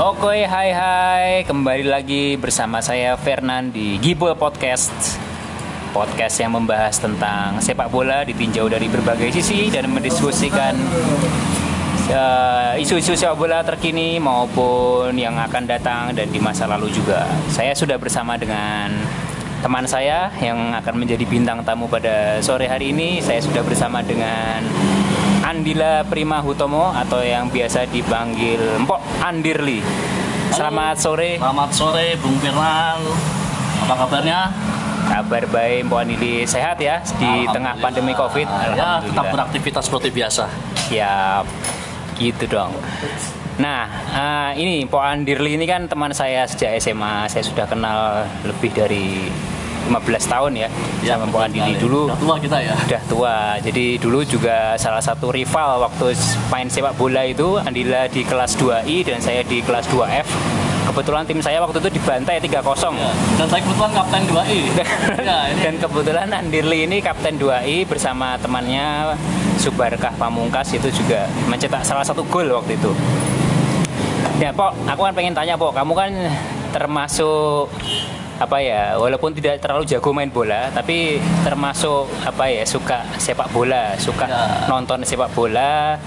Oke, hai hai, kembali lagi bersama saya Fernan di Gibol Podcast. Podcast yang membahas tentang sepak bola ditinjau dari berbagai sisi dan mendiskusikan eh, isu-isu sepak bola terkini maupun yang akan datang dan di masa lalu juga. Saya sudah bersama dengan teman saya yang akan menjadi bintang tamu pada sore hari ini. Saya sudah bersama dengan Andila Prima Hutomo atau yang biasa dipanggil Mpok Andirli. Selamat sore. Selamat sore Bung Firman. Apa kabarnya? Kabar baik Mpok Andili sehat ya di tengah pandemi Covid. Ya, tetap beraktivitas seperti biasa. Siap. Gitu dong. Nah, eh, ini Mpok Andirli ini kan teman saya sejak SMA. Saya sudah kenal lebih dari 15 tahun ya, sama Mpok Andili dulu. Udah tua kita ya. udah tua. Jadi dulu juga salah satu rival waktu main sepak bola itu Andila di kelas 2I dan saya di kelas 2F. Kebetulan tim saya waktu itu dibantai 3-0. Ya. Dan saya kebetulan kapten 2I. ya, ini Dan kebetulan Andirli ini kapten 2I bersama temannya Subarkah Pamungkas itu juga mencetak salah satu gol waktu itu. Ya, Pok, aku kan pengen tanya, Pok, kamu kan termasuk apa ya, walaupun tidak terlalu jago main bola, tapi termasuk apa ya, suka sepak bola, suka Ya. nonton sepak bola,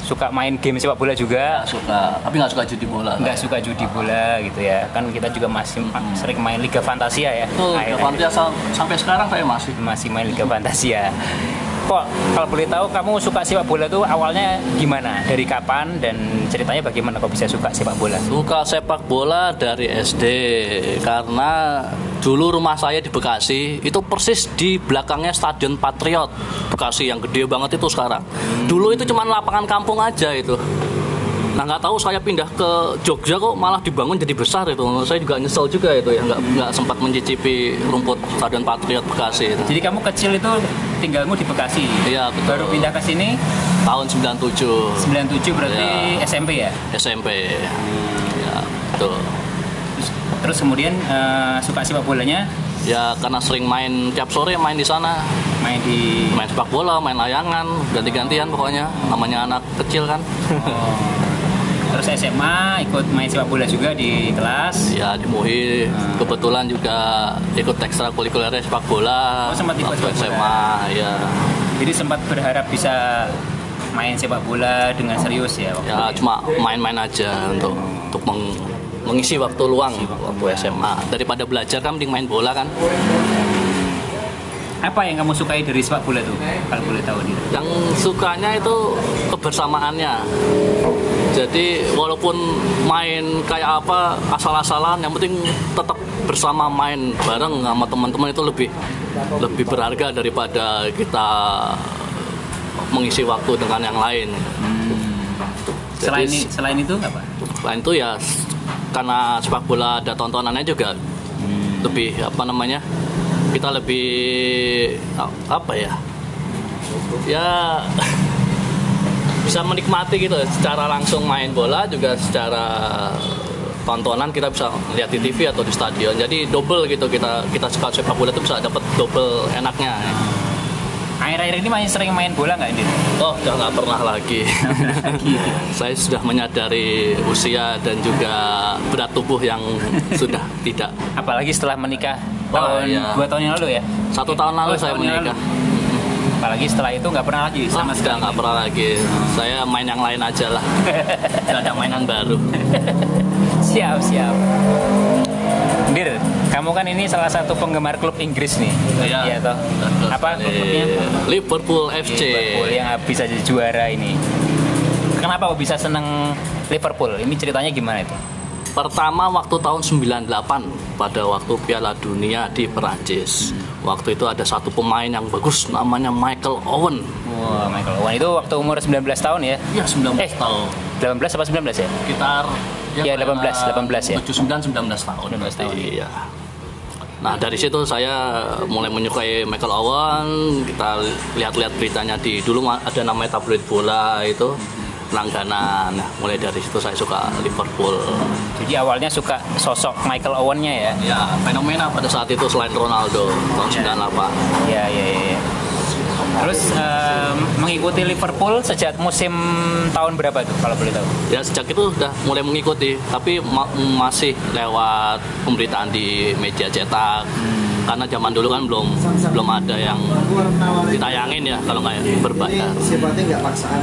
suka main game sepak bola juga. nggak suka, tapi nggak suka judi bola. nggak suka judi bola gitu ya kan kita juga masih sering main Liga Fantasia ya Tuh, Akhir-akhir Fantasia sam- sampai sekarang saya masih. masih main Liga Fantasia kok kalau boleh tahu kamu suka sepak bola tuh awalnya gimana dari kapan dan ceritanya bagaimana kok bisa suka sepak bola Suka sepak bola dari SD karena dulu rumah saya di Bekasi itu persis di belakangnya Stadion Patriot Bekasi yang gede banget itu sekarang. Dulu itu cuma lapangan kampung aja itu. Nah nggak tahu saya pindah ke Jogja kok malah dibangun jadi besar itu. Saya juga nyesel juga itu ya nggak nggak sempat mencicipi rumput Stadion Patriot Bekasi itu. jadi kamu kecil itu tinggalmu di Bekasi Iya betul. baru pindah ke sini Tahun 97 97 berarti Ya. SMP ya SMP. Ya betul. terus, terus kemudian eh, suka sepak bolanya Ya karena sering main tiap sore main di sana. main di main sepak bola, main layangan, ganti-gantian pokoknya. Namanya anak kecil kan. Oh. Terus SMA ikut main sepak bola juga di kelas. ya di MUI kebetulan juga ikut ekstrakurikuler sepak bola. Oh, sempat ikut sepak bola. SMA, ya. Jadi sempat berharap bisa main sepak bola dengan serius ya waktu Ya itu. cuma main-main aja untuk untuk meng- mengisi waktu luang waktu SMA. Daripada belajar kan mending main bola kan. Apa yang kamu sukai dari sepak bola tuh? Kalau boleh tahu nih. Yang sukanya itu kebersamaannya. Jadi walaupun main kayak apa asal-asalan, yang penting tetap bersama main bareng sama teman-teman itu lebih lebih berharga daripada kita mengisi waktu dengan yang lain. Jadi, Selain selain itu apa? selain itu ya karena sepak bola ada tontonannya juga lebih apa namanya kita lebih apa ya ya bisa menikmati gitu. Secara langsung main bola juga secara tontonan kita bisa lihat di TV atau di stadion. Jadi double gitu kita kita suka sepak bola itu bisa dapat double enaknya. Akhir-akhir ini masih sering main bola nggak, Din? oh udah nggak pernah lagi. Saya sudah menyadari usia dan juga berat tubuh yang sudah tidak. Apalagi setelah menikah. Wah, tahun iya. dua tahun yang lalu ya. satu tahun lalu Oh, saya tahun menikah Apalagi setelah itu nggak pernah lagi sama sekali. nggak pernah lagi saya main yang lain aja lah nggak ada mainan baru siap siap. Dir, kamu kan ini salah satu penggemar klub Inggris nih. Iya. toh. Apa klubnya? Liverpool FC Liverpool yang bisa jadi juara ini. Kenapa kok bisa seneng Liverpool? Ini ceritanya gimana itu? pertama waktu tahun 98 pada waktu Piala Dunia di Perancis waktu itu ada satu pemain yang bagus namanya Michael Owen Wah, Michael Owen itu waktu umur 19 tahun ya? ya 19 Eh. tahun 18 apa 19 ya? sekitar Ya, 18, 18 ya. 79 19 tahun 19 tahun. iya Nah dari situ saya mulai menyukai Michael Owen. Kita lihat-lihat beritanya di dulu ada namanya tabloid bola itu langganan. Nah, mulai dari situ saya suka Liverpool. Jadi awalnya suka sosok Michael Owen-nya ya? Ya fenomena pada saat itu selain Ronaldo tahun Ya. 98. Iya, iya, iya. Terus em, mengikuti Liverpool sejak musim tahun berapa tuh kalau boleh tahu? Ya sejak itu udah mulai mengikuti, tapi ma- masih lewat pemberitaan di media cetak. Karena zaman dulu kan belum belum ada yang ditayangin ya kalau nggak berbayar.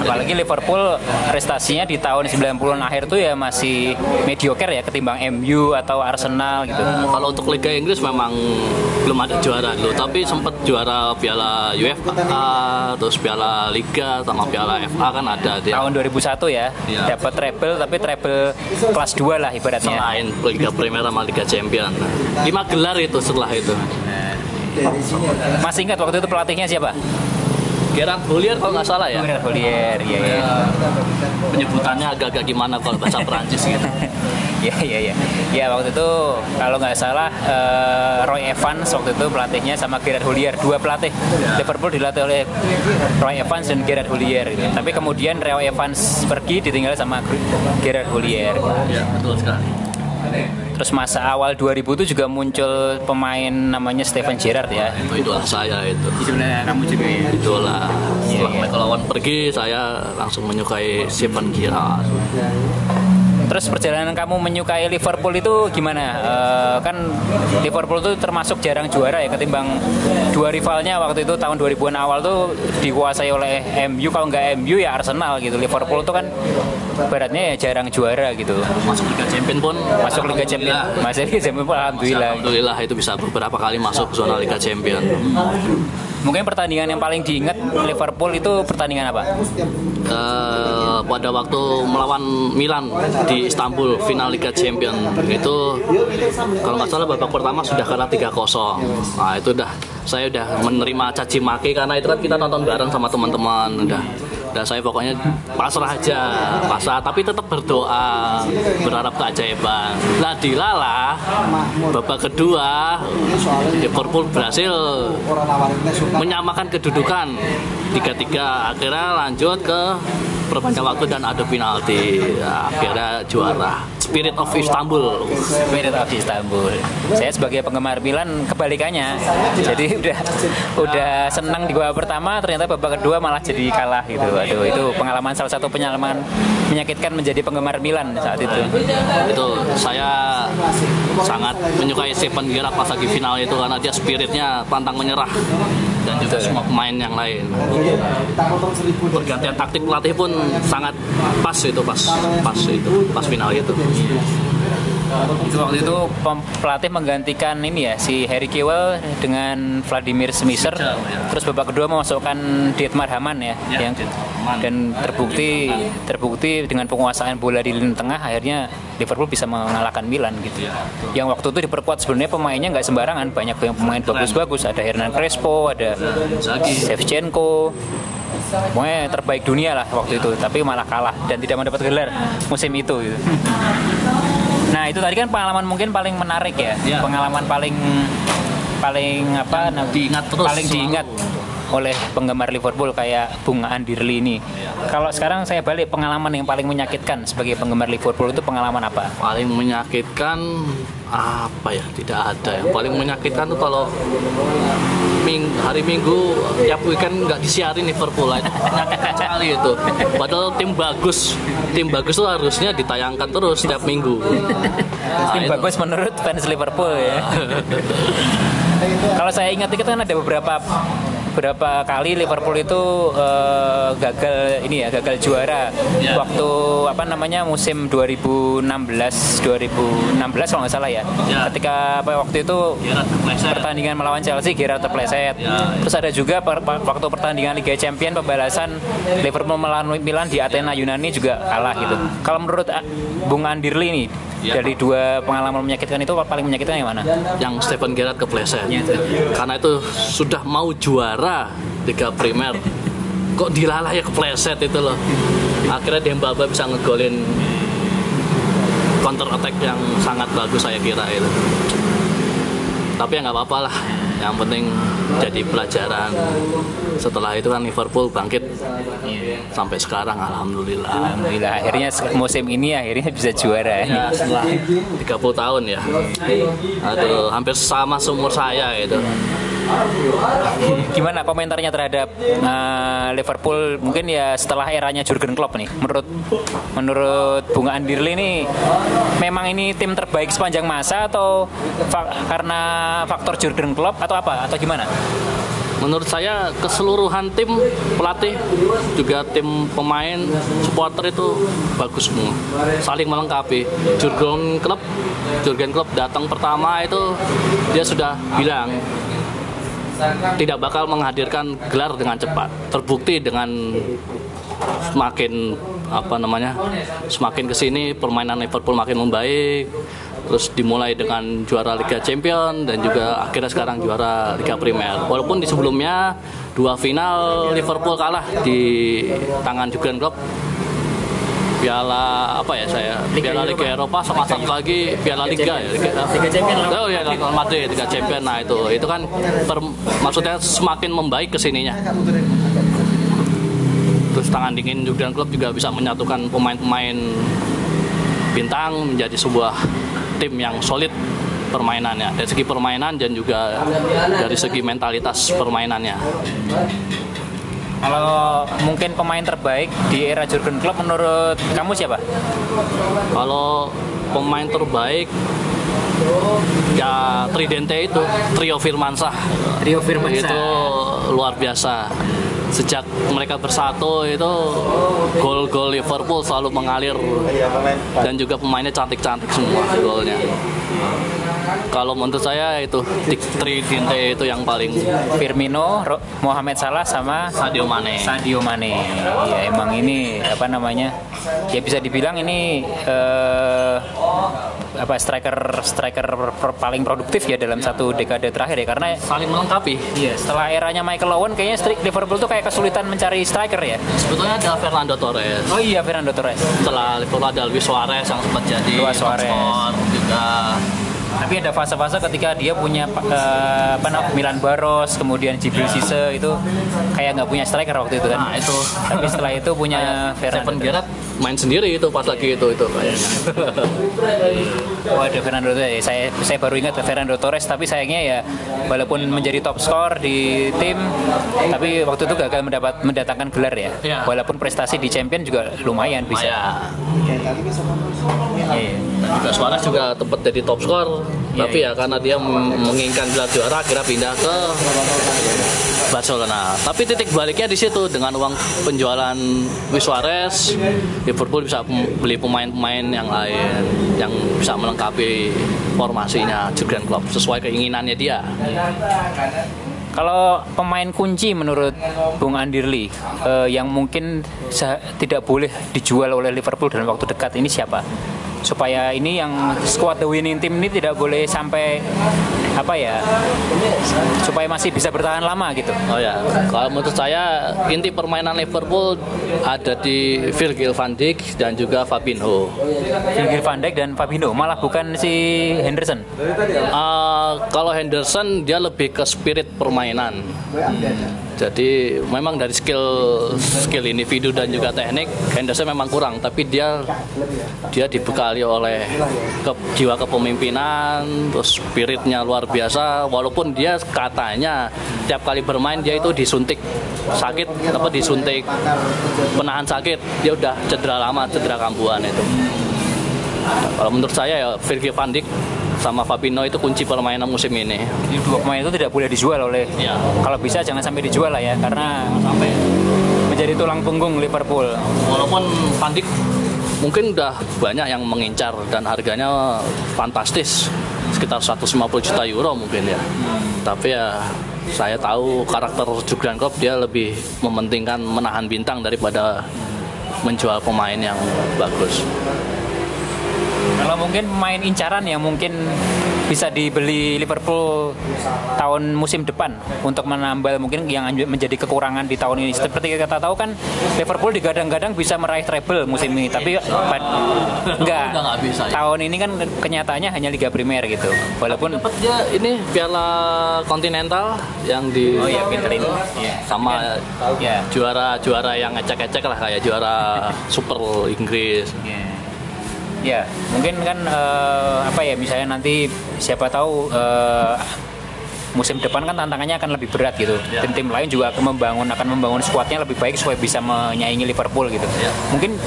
Apalagi Liverpool prestasinya di tahun 90-an akhir tuh ya masih mediocre ya ketimbang MU atau Arsenal gitu. Kalau untuk Liga Inggris memang belum ada juara dulu, tapi sempat juara Piala UEFA, terus Piala Liga sama Piala FA kan ada dia. Tahun 2001 ya, Iya. dapat treble tapi treble kelas 2 lah ibaratnya. Selain Liga Premier sama Liga Champion. Lima gelar itu setelah itu. Masih ingat waktu itu pelatihnya siapa? Gerard Houllier kalau nggak salah ya. Gerard Houllier, iya iya. Penyebutannya agak-agak gimana kalau bahasa Perancis gitu. Iya iya iya. Ya waktu itu kalau nggak salah eh, Roy Evans waktu itu pelatihnya sama Gerard Houllier dua pelatih Liverpool dilatih oleh Roy Evans dan Gerard Houllier. Gitu. Tapi kemudian Roy Evans pergi ditinggal sama Gerard Houllier. Ya, betul sekali. Terus masa awal 2000 itu juga muncul pemain namanya Steven Gerrard ya. Itu idola saya itu. Sebenarnya kamu juga ya. Idola. Iya, Setelah iya. Michael Owen pergi, saya langsung menyukai Steven Gerrard. Terus perjalanan kamu menyukai Liverpool itu gimana? Eh, kan Liverpool itu termasuk jarang juara ya ketimbang dua rivalnya waktu itu tahun 2000-an awal tuh dikuasai oleh MU kalau nggak MU ya Arsenal gitu. Liverpool tuh kan beratnya ya jarang juara gitu. Masuk Liga Champion pun Masuk Liga Champions, masih Liga Champions alhamdulillah. Alhamdulillah itu bisa beberapa kali masuk zona Liga Champion. Mungkin pertandingan yang paling diingat Liverpool itu pertandingan apa? Eh, pada waktu melawan Milan di Istanbul final Liga Champion itu kalau nggak salah babak pertama sudah kalah 3-0 nah itu udah saya udah menerima caci maki karena itu kan kita nonton bareng sama teman-teman udah dan saya pokoknya pasrah aja pasrah. Tapi tetap berdoa berharap keajaiban. Lah dilalah babak kedua Liverpool berhasil menyamakan kedudukan 3-3 akhirnya lanjut ke perpanjangan waktu dan adu penalti Ya, akhirnya juara Spirit of Istanbul Spirit of Istanbul. Saya sebagai penggemar Milan kebalikannya. Jadi udah udah senang di babak pertama, ternyata babak kedua malah jadi kalah gitu. Aduh, itu pengalaman salah satu pengalaman menyakitkan menjadi penggemar Milan saat itu. itu saya sangat menyukai Stephen Gerrard pas lagi final itu karena dia spiritnya pantang menyerah dan juga Betul. semua pemain yang lain. Pergantian taktik pelatih pun sangat pas itu pas pas itu pas final itu Itu waktu itu pelatih menggantikan ini ya si Harry Kewell dengan Vladimir Smisser. Ya. Terus babak kedua memasukkan Dietmar Hamann ya, Ya, yang Dietmar dan terbukti terbukti dengan penguasaan bola di lini tengah akhirnya Liverpool bisa mengalahkan Milan gitu. Yang waktu itu diperkuat sebenarnya pemainnya nggak sembarangan, banyak yang pemain bagus-bagus, ada Hernan Crespo, ada Shevchenko. Pokoknya terbaik dunia lah waktu itu, tapi malah kalah dan tidak mendapat gelar musim itu. gitu. Nah itu tadi kan pengalaman mungkin paling menarik ya, Ya. pengalaman paling paling apa? nah, diingat terus paling selalu. diingat oleh penggemar Liverpool kayak Bunga Andirli ini. Kalau sekarang saya balik pengalaman yang paling menyakitkan sebagai penggemar Liverpool itu pengalaman apa? paling menyakitkan apa ya tidak ada yang paling menyakitkan tuh kalau ming, hari minggu tiap weekend nggak disiarin Liverpool itu menyakitkan sekali itu padahal tim bagus tim bagus tuh harusnya ditayangkan terus setiap minggu Nah, Tim itu. bagus menurut fans Liverpool ya. Kalau saya ingat itu kan ada beberapa beberapa kali Liverpool itu eh, gagal ini ya gagal juara Ya. waktu apa namanya musim 2016 2016 kalau nggak salah ya, Ya. ketika apa waktu itu pertandingan melawan Chelsea Gerrard terpleset Ya. terus ada juga per- per- waktu pertandingan Liga Champion pembalasan Liverpool melawan Milan di Athena Yunani juga kalah gitu kalau menurut ah, Bung Andirli nih Ya. dari dua pengalaman menyakitkan itu paling menyakitkan yang mana? yang Stephen Gerrard kepleset Ya. karena itu sudah mau juara Liga Primer. Kok dilalah ya kepleset itu loh. Akhirnya Dembaba bisa ngegolin counter attack yang sangat bagus saya kira itu. Tapi ya nggak apa-apa lah. Yang penting jadi pelajaran. Setelah itu kan Liverpool bangkit. Sampai sekarang alhamdulillah. Alhamdulillah. Akhirnya musim ini akhirnya bisa juara. Ya setelah 30 tahun ya. Aduh hampir sama seumur saya gitu Gimana komentarnya terhadap uh, Liverpool mungkin ya setelah eranya Jurgen Klopp nih? Menurut menurut Bunga Andirli ini memang ini tim terbaik sepanjang masa atau fa karena faktor Jurgen Klopp atau apa atau gimana? menurut saya keseluruhan tim pelatih juga tim pemain supporter itu bagus semua saling melengkapi Jurgen Klopp Jurgen Klopp datang pertama itu dia sudah bilang tidak bakal menghadirkan gelar dengan cepat terbukti dengan semakin apa namanya semakin ke sini permainan Liverpool makin membaik terus dimulai dengan juara Liga Champion dan juga akhirnya sekarang juara Liga Primer. Walaupun di sebelumnya dua final Liverpool kalah di tangan Jurgen Klopp Piala apa ya saya? Liga Piala Liga Eropa sama satu lagi Piala Liga ya Liga, Liga Champion oh ya Real Madrid Liga Champion nah itu itu kan per- maksudnya semakin membaik ke sininya. Terus tangan dingin Jurgen Klopp juga bisa menyatukan pemain-pemain bintang menjadi sebuah tim yang solid permainannya. Dari segi permainan dan juga dari segi mentalitas permainannya Kalau mungkin pemain terbaik di era Jurgen Klopp menurut kamu siapa? kalau pemain terbaik ya Tridente itu trio Firmansyah Rio Firmansyah. itu luar biasa sejak mereka bersatu itu gol-gol Liverpool selalu mengalir dan juga pemainnya cantik-cantik semua golnya kalau menurut saya itu Tridente itu yang paling Firmino, Mohamed Salah sama Sadio Mane Sadio Mane. Ya emang ini apa namanya? Ya bisa dibilang ini eh, apa striker striker paling produktif ya dalam satu dekade terakhir ya karena saling melengkapi Iya, setelah eranya Michael Owen kayaknya strik Liverpool tuh kayak kesulitan mencari striker ya. sebetulnya ada Fernando Torres Oh iya Fernando Torres. setelah Liverpool ada Luis Suarez yang sempat jadi Luis Suarez. juga Tapi ada fase-fase ketika dia punya eh, apa namanya Milan Baros, kemudian Jibril Cisse itu kayak nggak punya striker waktu itu kan. nah itu Tapi setelah itu punya Fernando. Gerrard main sendiri itu pas lagi itu itu kayaknya Oh ada Fernando Torres. Saya saya baru ingat Fernando Torres. Tapi sayangnya ya walaupun menjadi top skor di tim, tapi waktu itu gagal mendapat mendatangkan gelar ya. Iya. Walaupun prestasi di Champion juga lumayan bisa. Iya. Juga Suarez juga tempat jadi top skor Iya, tapi iya. ya karena dia menginginkan gelar juara akhirnya pindah ke Barcelona tapi titik baliknya di situ dengan uang penjualan Luis Suarez Liverpool bisa beli pemain-pemain yang lain yang bisa melengkapi formasinya Jurgen Klopp sesuai keinginannya dia Kalau pemain kunci menurut Bung Andirli eh, yang mungkin tidak boleh dijual oleh Liverpool dalam waktu dekat ini siapa? Supaya ini yang squad the winning team ini tidak boleh sampai apa ya? Supaya masih bisa bertahan lama gitu. Oh ya, kalau menurut saya inti permainan Liverpool ada di Virgil van Dijk dan juga Fabinho. Virgil van Dijk dan Fabinho malah bukan si Henderson. Uh, kalau Henderson dia lebih ke spirit permainan. Jadi memang dari skill skill individu dan juga teknik Henderson memang kurang, tapi dia dia dibekali oleh ke, jiwa kepemimpinan, terus spiritnya luar biasa. Walaupun dia katanya tiap kali bermain dia itu disuntik sakit apa disuntik penahan sakit, dia udah cedera lama, cedera kambuhan itu. Kalau menurut saya ya Virgil van Dijk sama Fabinho itu kunci permainan musim ini. Jadi dua pemain itu tidak boleh dijual oleh. Ya. Kalau bisa jangan sampai dijual lah ya karena Sampai menjadi tulang punggung Liverpool. walaupun Van Dijk mungkin udah banyak yang mengincar dan harganya fantastis sekitar 150 juta euro mungkin ya. Tapi ya saya tahu karakter Jurgen Klopp dia lebih mementingkan menahan bintang daripada menjual pemain yang bagus. Kalau mungkin pemain incaran yang mungkin bisa dibeli Liverpool tahun musim depan untuk menambal mungkin yang menjadi kekurangan di tahun ini. Seperti kita tahu kan Liverpool digadang-gadang bisa meraih treble musim ini, tapi pad- enggak. Bisa, ya. Tahun ini kan kenyataannya hanya Liga Primer gitu. Walaupun Dapat dia ini Piala Kontinental yang di Oh iya, pinter ini. Iya. sama ya. juara-juara yang ngecek-ngecek lah kayak juara Super Inggris. Ya, mungkin kan eh, apa ya misalnya nanti siapa tahu eh, musim depan kan tantangannya akan lebih berat gitu. Ya. Tim-tim lain juga akan membangun akan membangun skuadnya lebih baik supaya bisa menyaingi Liverpool gitu. Ya. Mungkin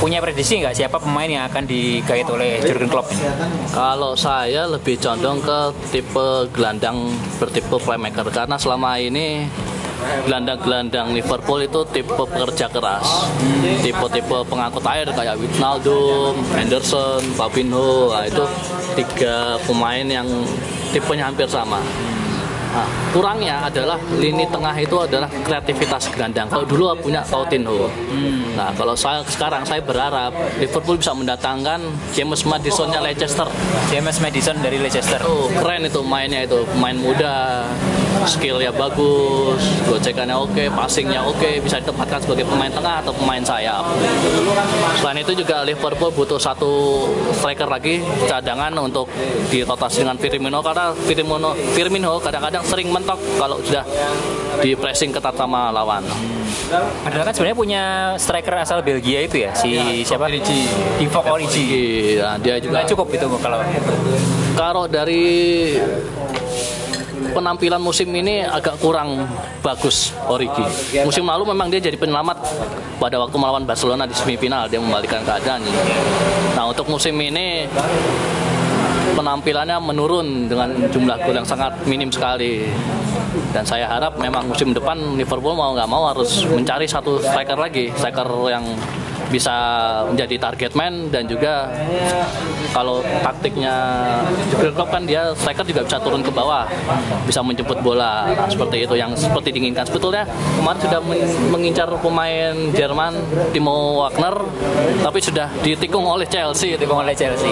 punya prediksi nggak siapa pemain yang akan digait oleh Jurgen Klopp ini? Kalau saya lebih condong ke tipe gelandang bertipe playmaker karena selama ini gelandang-gelandang Liverpool itu tipe pekerja keras, tipe-tipe pengangkut air kayak Wijnaldum, Henderson, Fabinho, nah, itu tiga pemain yang tipenya hampir sama. Nah, kurangnya adalah lini tengah itu adalah kreativitas gelandang. Kalau dulu punya Coutinho. Nah, kalau saya sekarang saya berharap Liverpool bisa mendatangkan James Madison-nya Leicester. James Madison dari Leicester. Oh, keren itu mainnya itu, pemain muda, skillnya bagus, gocekannya oke, passingnya oke, bisa ditempatkan sebagai pemain tengah atau pemain sayap. Selain itu juga Liverpool butuh satu striker lagi cadangan untuk dirotasi dengan Firmino karena Firmino Firmino kadang-kadang sering mentok kalau sudah di pressing ketat sama lawan. Padahal kan sebenarnya punya striker asal Belgia itu ya, si siapa? Divock Origi. Iya, dia juga Nggak cukup itu kalau kalau dari penampilan musim ini agak kurang bagus Origi. Musim lalu memang dia jadi penyelamat pada waktu melawan Barcelona di semifinal dia membalikan keadaan. Nah untuk musim ini penampilannya menurun dengan jumlah gol yang sangat minim sekali. Dan saya harap memang musim depan Liverpool mau nggak mau harus mencari satu striker lagi, striker yang bisa menjadi target man dan juga kalau taktiknya Jurgen Klopp kan dia striker juga bisa turun ke bawah bisa menjemput bola. Nah, seperti itu yang seperti diinginkan. Sebetulnya kemarin sudah men- mengincar pemain Jerman Timo Wagner tapi sudah ditikung oleh Chelsea. Ditikung oleh Chelsea.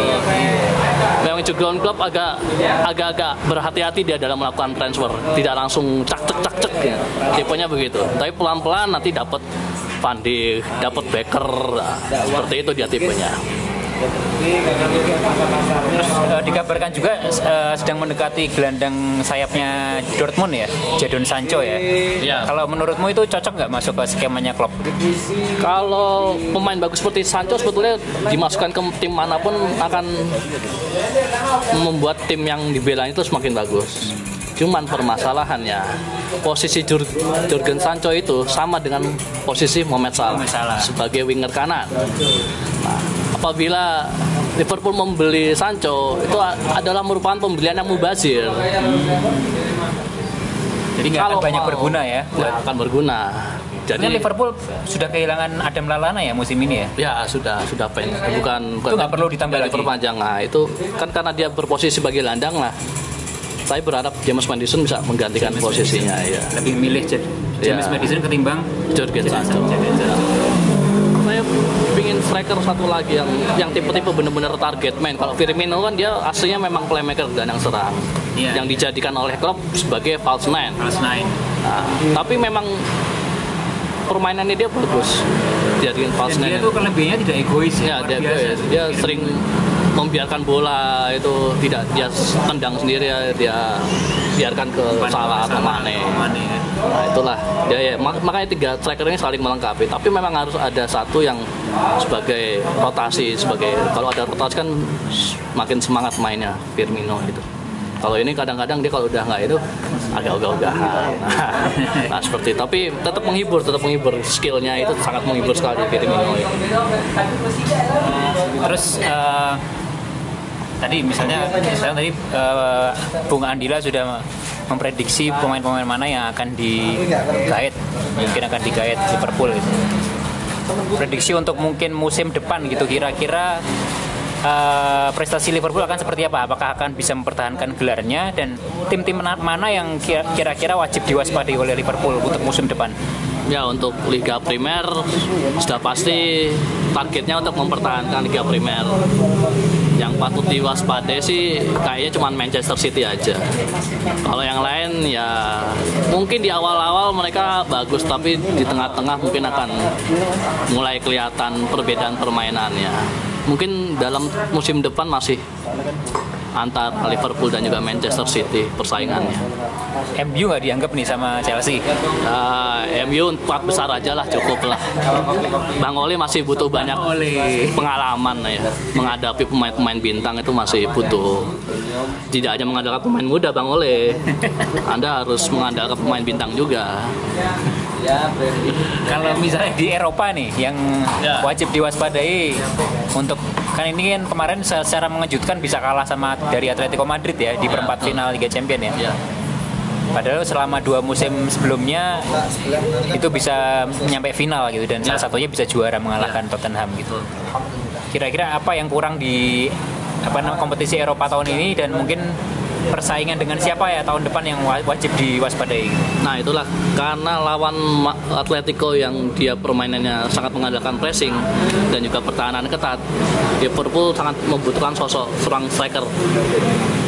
memang Jurgen Klopp agak agak-agak berhati-hati dia dalam melakukan transfer. Tidak langsung cak cek cak cek ya. tipenya begitu. Tapi pelan-pelan nanti dapat Van Dijk, dapat Becker Nah, seperti itu dia tipenya Terus eh, dikabarkan juga eh, sedang mendekati gelandang sayapnya Dortmund ya, Jadon Sancho ya. Iya. Kalau menurutmu itu cocok nggak masuk ke skemanya Klopp? Kalau pemain bagus seperti Sancho sebetulnya dimasukkan ke tim mana pun akan membuat tim yang dibela itu semakin bagus. Cuman permasalahannya posisi Jur- Jurgen Sancho itu sama dengan posisi Mohamed Salah, Mohamed Salah. sebagai winger kanan. Nah, apabila Liverpool membeli Sancho itu adalah merupakan pembelian yang mubazir. Jadi nggak akan banyak mau- berguna ya. Nggak akan berguna. Jadi Jadi Liverpool sudah kehilangan Adam Lallana ya musim ini ya. Ya sudah sudah pen bukan bukan Itu nggak perlu ditambah lagi? diperpanjang nah itu kan karena dia berposisi sebagai landang lah saya berharap James Madison bisa menggantikan posisinya ya Lebih milih Jad- James Ya. Madison ketimbang Jurgen Sancho saya pingin striker satu lagi yang yang tipe-tipe bener-bener target man. Kalau Firmino kan dia aslinya memang playmaker dan yang serang. Iya. yang dijadikan oleh Klopp sebagai false man False nine. Nah, tapi memang permainannya dia bagus. Dijadikan false Dan dia nine. tuh kelebihannya tidak egois Ya, luar dia, biasa. dia sering membiarkan bola itu tidak dia tendang sendiri ya, dia biarkan ke salah atau Mane. ya. Nah, itulah dia ya mak- makanya tiga striker ini saling melengkapi tapi memang harus ada satu yang sebagai rotasi sebagai kalau ada rotasi kan makin semangat mainnya Firmino itu kalau ini kadang-kadang dia kalau udah nggak itu agak ogah-ogahan nah, nah seperti itu. tapi tetap menghibur tetap menghibur skillnya itu sangat menghibur sekali Firmino itu Terus eh, tadi misalnya misalnya tadi eh, Bung Andila sudah memprediksi pemain-pemain mana yang akan digait mungkin akan digait Liverpool gitu. Prediksi untuk mungkin musim depan gitu kira-kira eh, prestasi Liverpool akan seperti apa? Apakah akan bisa mempertahankan gelarnya dan tim-tim mana- yang kira- kira-kira wajib diwaspadai oleh Liverpool untuk musim depan? Ya untuk Liga Primer sudah pasti targetnya untuk mempertahankan Liga Primer. Yang patut diwaspadai sih kayaknya cuma Manchester City aja. Kalau yang lain ya mungkin di awal-awal mereka bagus tapi di tengah-tengah mungkin akan mulai kelihatan perbedaan permainannya. Mungkin dalam musim depan masih antara Liverpool dan juga Manchester City persaingannya. MU nggak dianggap nih sama Chelsea. Nah, MU empat besar aja lah cukup lah. Bang Oli masih butuh banyak pengalaman ya menghadapi pemain-pemain bintang itu masih butuh tidak hanya mengandalkan pemain muda Bang Ole. Anda harus mengandalkan pemain bintang juga. Kalau misalnya di Eropa nih yang Ya. wajib diwaspadai untuk kan ini kan kemarin secara mengejutkan bisa kalah sama dari Atletico Madrid ya di Ya, perempat betul. final Liga Champions ya. Ya. Padahal selama dua musim sebelumnya itu bisa nyampe final gitu dan Ya. salah satunya bisa juara mengalahkan Tottenham gitu. Kira-kira apa yang kurang di apa namanya kompetisi Eropa tahun ini dan mungkin persaingan dengan siapa ya tahun depan yang wa- wajib diwaspadai? Nah itulah karena lawan Atletico yang dia permainannya sangat mengandalkan pressing dan juga pertahanan ketat, Liverpool sangat membutuhkan sosok seorang striker.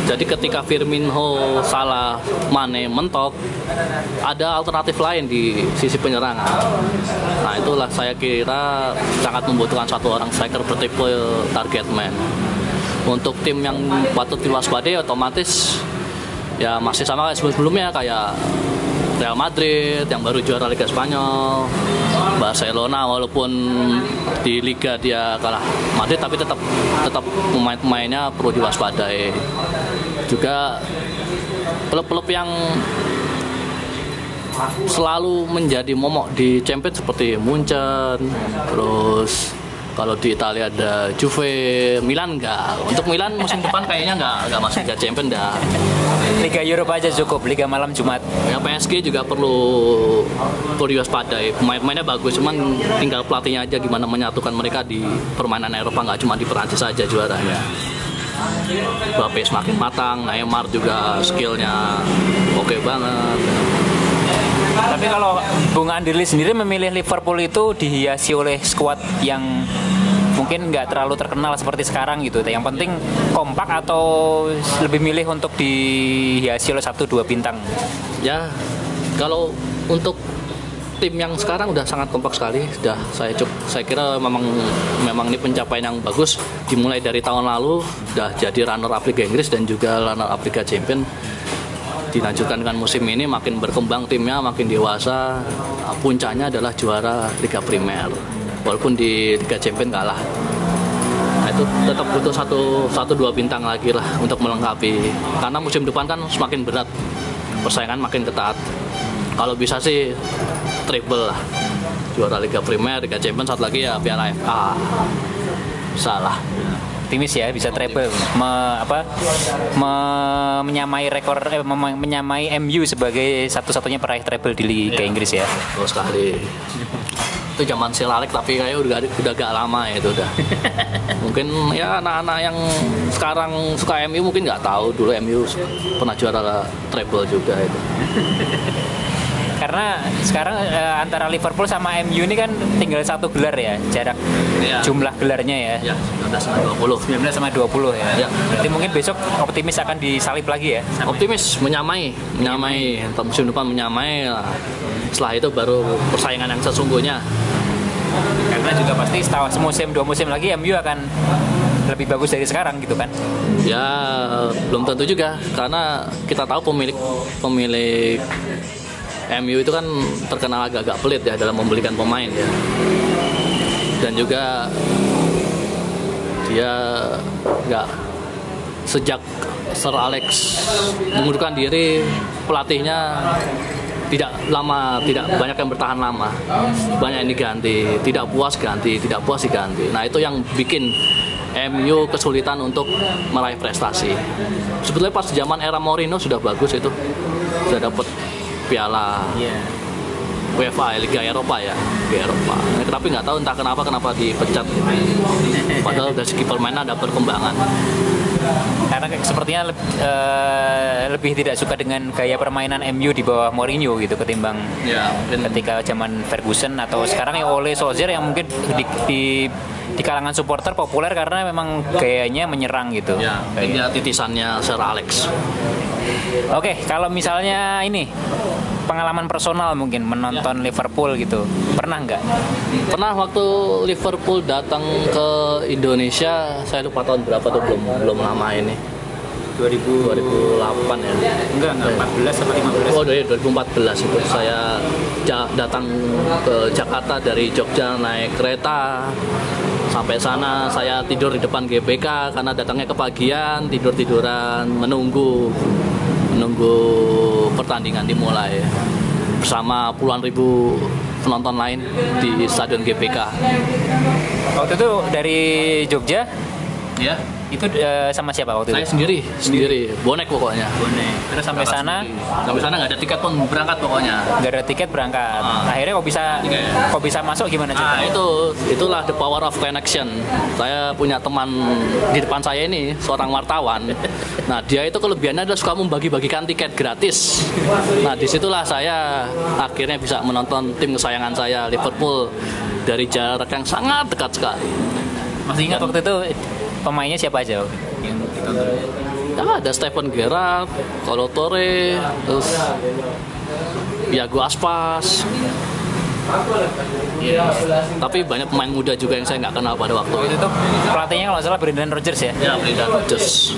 Jadi ketika Firmino, Salah, Mane mentok, ada alternatif lain di sisi penyerangan. Nah itulah saya kira sangat membutuhkan satu orang striker bertipe target man. Untuk tim yang patut diwaspadai otomatis ya masih sama kayak sebelum-sebelumnya kayak Real Madrid yang baru juara Liga Spanyol, Barcelona walaupun di Liga dia kalah Madrid tapi tetap tetap pemain-pemainnya perlu diwaspadai. Juga klub-klub yang selalu menjadi momok di Champions seperti Munchen, terus kalau di Italia ada Juve, Milan enggak. Untuk Milan musim depan kayaknya enggak enggak masuk Liga Champions dah. Liga Eropa aja cukup, Liga malam Jumat. Ya PSG juga perlu perlu diwaspadai. Pemain-pemainnya bagus, cuman tinggal pelatihnya aja gimana menyatukan mereka di permainan Eropa nggak cuma di Perancis saja juaranya. Mbappe semakin matang, Neymar juga skillnya oke banget. Tapi kalau Bung Andili sendiri memilih Liverpool itu dihiasi oleh skuad yang mungkin nggak terlalu terkenal seperti sekarang gitu. Yang penting kompak atau lebih milih untuk dihiasi oleh satu dua bintang. Ya, kalau untuk tim yang sekarang udah sangat kompak sekali. Sudah saya cuk, saya kira memang memang ini pencapaian yang bagus. Dimulai dari tahun lalu sudah jadi runner up Liga Inggris dan juga runner up Liga Champion. Dilanjutkan dengan musim ini makin berkembang timnya, makin dewasa. Puncaknya adalah juara Liga Primer. Walaupun di Liga Champion kalah. Nah, itu tetap butuh satu satu dua bintang lagi lah untuk melengkapi. Karena musim depan kan semakin berat, persaingan makin ketat. Kalau bisa sih triple lah, juara Liga Primer, Liga Champions, satu lagi ya Piala FA. Salah. Optimis ya bisa treble, Me- apa me- menyamai rekor eh, mem- menyamai MU sebagai satu-satunya peraih treble di Liga Iya. Inggris ya. Betul sekali. Itu zaman Silalek tapi kayak udah udah gak lama ya itu udah. mungkin ya anak-anak yang sekarang suka MU mungkin nggak tahu dulu MU pernah juara treble juga itu. Karena sekarang eh, antara Liverpool sama MU ini kan tinggal satu gelar ya, jarak Iya. jumlah gelarnya ya. Ya, 19 sama 20. 19 sama 20 ya. Ya. Berarti mungkin besok optimis akan disalip lagi ya. Optimis menyamai, menyamai Ntar musim depan menyamai lah. Setelah itu baru persaingan yang sesungguhnya. Karena juga pasti setelah semusim dua musim lagi MU akan lebih bagus dari sekarang gitu kan. Ya belum tentu juga karena kita tahu pemilik pemilik MU itu kan terkenal agak-agak pelit ya dalam membelikan pemain ya. Dan juga dia nggak sejak Sir Alex mengundurkan diri pelatihnya tidak lama tidak banyak yang bertahan lama. Banyak yang diganti tidak puas ganti tidak puas diganti. Nah itu yang bikin MU kesulitan untuk meraih prestasi. Sebetulnya pas zaman era Mourinho sudah bagus itu. Sudah dapat piala Iya. UEFA Liga Eropa ya Liga Eropa. Nah, tapi nggak tahu entah kenapa kenapa dipecat. Padahal dari segi permainan ada perkembangan. Karena sepertinya leb- eh, lebih tidak suka dengan gaya permainan MU di bawah Mourinho gitu ketimbang ya mungkin. ketika zaman Ferguson atau sekarang ya Ole Solskjaer yang mungkin di, di di kalangan supporter populer karena memang gayanya menyerang gitu. ya Kayak- ini titisannya Sir Alex Oke, kalau misalnya ini pengalaman personal mungkin menonton Liverpool gitu, pernah nggak? Pernah waktu Liverpool datang ke Indonesia, saya lupa tahun berapa tuh belum belum lama ini. 2000 2008 ya. enggak enggak 14 sama 15 Oh dari 2014 itu saya datang ke Jakarta dari Jogja naik kereta sampai sana. Saya tidur di depan GBK karena datangnya kepagian tidur tiduran menunggu menunggu pertandingan dimulai bersama puluhan ribu penonton lain di stadion GBK. waktu itu dari Jogja? Ya, itu eh, sama siapa waktu saya itu sendiri sendiri bonek pokoknya. bonek terus sampai Berangkat sana sendiri. sampai sana nggak ada tiket pun berangkat pokoknya. nggak ada tiket berangkat Ah. akhirnya kok bisa Tiket. kok bisa masuk gimana Nah ceritanya itu itulah the power of connection. Saya punya teman di depan saya ini seorang wartawan. Nah dia itu kelebihannya adalah suka membagi-bagikan tiket gratis. Nah di situlah saya akhirnya bisa menonton tim kesayangan saya Liverpool dari jarak yang sangat dekat sekali. masih ingat waktu itu pemainnya siapa aja yang ditonton. Ya, ada Stephen Gerrard, Kolo Torre, terus Iago Aspas. Tapi banyak pemain muda juga yang saya nggak kenal pada waktu itu. itu tuh pelatihnya kalau nggak salah Brendan Rodgers ya? Ya, Brendan Rodgers.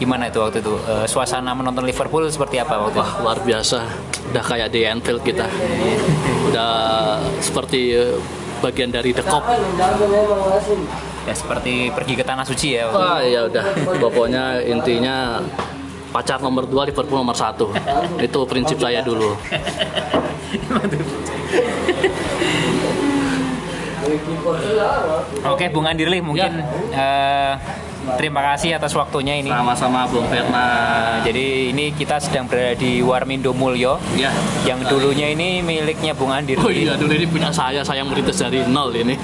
gimana itu waktu itu? Eh, suasana menonton Liverpool seperti apa waktu itu? Wah luar biasa, udah kayak di Anfield kita, udah seperti eh, bagian dari The Cop. ya seperti pergi ke tanah suci ya. Wah ya udah, pokoknya intinya pacar nomor dua Liverpool nomor satu, itu prinsip saya dulu. Oke, Bung Andirli mungkin eh, terima kasih atas waktunya ini. Sama-sama Bung Fernand. Jadi ini kita sedang berada di Warmindo Mulyo Ya. yang dulunya ini miliknya Bung Andirli. Oh iya, dulu ini punya saya, saya merintis dari nol ini.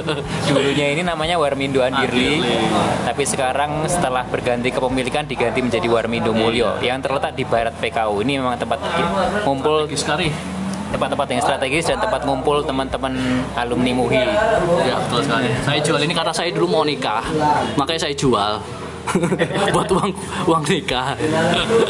Dulunya ini namanya Warmindo Andirli, Andirli. tapi sekarang setelah berganti kepemilikan diganti menjadi Warmindo Mulyo yang terletak di barat PKU. Ini memang tempat ngumpul sekali. Tempat-tempat yang strategis dan tempat ngumpul teman-teman alumni MUHI. Ya betul sekali. Saya jual ini karena saya dulu mau nikah, makanya saya jual. Buat uang uang nikah.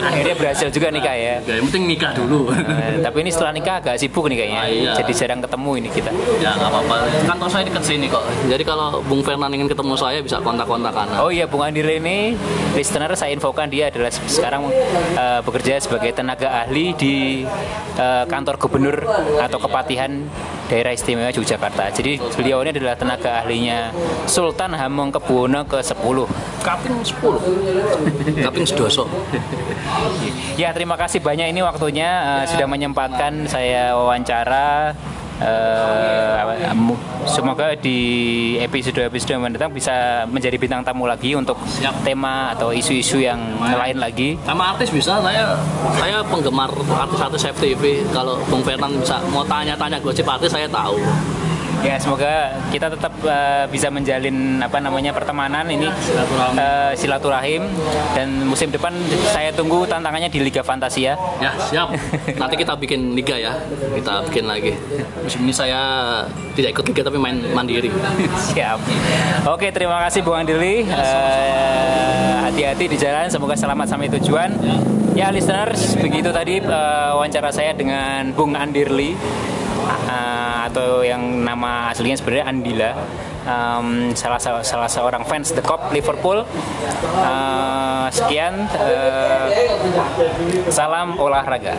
Akhirnya berhasil juga nikah ya. Ya, yang penting nikah dulu. Eh, tapi ini setelah nikah agak sibuk nih kayaknya. Ah, iya. Jadi jarang ketemu ini kita. ya nggak apa-apa. Kantor saya dekat sini kok. Jadi kalau Bung Fernand ingin ketemu saya bisa kontak-kontakan. Oh iya, Bung Andire ini listener saya infokan dia adalah sekarang eh, bekerja sebagai tenaga ahli di eh, kantor gubernur atau kepatihan daerah istimewa Yogyakarta. Jadi beliau ini adalah tenaga ahlinya Sultan Hamengkubuwono ke-10. Kaping 10. Kaping sedoso. Ya terima kasih banyak ini waktunya eh, sudah menyempatkan saya wawancara. Eh, mu- semoga di episode-episode yang mendatang bisa menjadi bintang tamu lagi untuk Siap. tema atau isu-isu yang lain lagi. Sama artis bisa, saya saya penggemar artis-artis FTV. Kalau Bung Fernand bisa mau tanya-tanya gosip artis saya tahu. Ya semoga kita tetap eh, bisa menjalin apa namanya pertemanan ini Silaturahmi. eh, silaturahim dan musim depan saya tunggu tantangannya di Liga Fantasia. Ya siap. Nanti kita bikin liga ya. Kita bikin lagi. Musim ini saya tidak ikut liga tapi main mandiri. Siap. Oke, terima kasih Bung Andili. Eh, hati-hati di jalan, semoga selamat sampai tujuan. Ya, listeners, begitu tadi eh, wawancara saya dengan Bung Andirli eh, atau yang nama aslinya sebenarnya Andila. Em, salah salah seorang fans The Cop Liverpool. Eh, sekian, eh, salam olahraga.